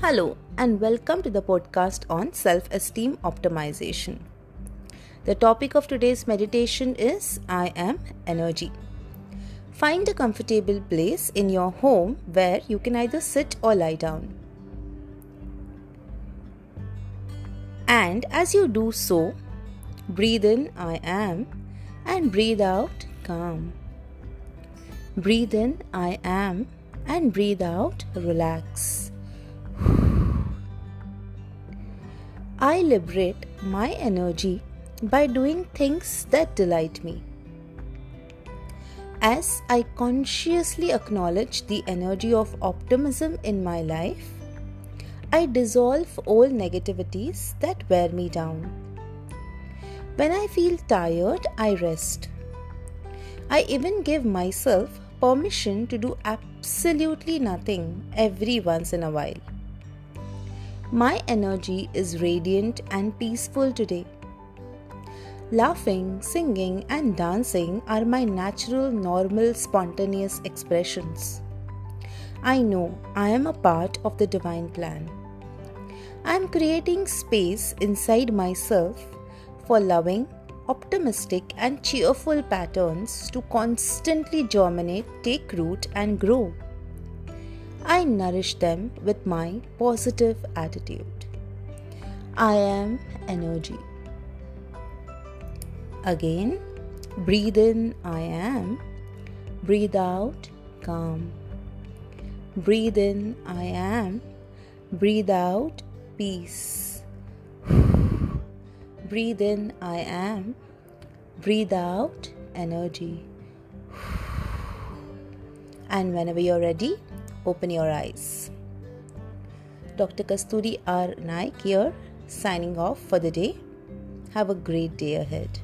Hello, and welcome to the podcast on self esteem optimization. The topic of today's meditation is I am energy. Find a comfortable place in your home where you can either sit or lie down. And as you do so, breathe in I am and breathe out calm. Breathe in I am and breathe out relax. I liberate my energy by doing things that delight me. As I consciously acknowledge the energy of optimism in my life, I dissolve all negativities that wear me down. When I feel tired, I rest. I even give myself permission to do absolutely nothing every once in a while. My energy is radiant and peaceful today. Laughing, singing, and dancing are my natural, normal, spontaneous expressions. I know I am a part of the divine plan. I am creating space inside myself for loving, optimistic, and cheerful patterns to constantly germinate, take root, and grow. I nourish them with my positive attitude. I am energy. Again, breathe in, I am. Breathe out, calm. Breathe in, I am. Breathe out, peace. Breathe in, I am. Breathe out, energy. And whenever you're ready, open your eyes. Dr. Kasturi R. Naik here, signing off for the day. Have a great day ahead.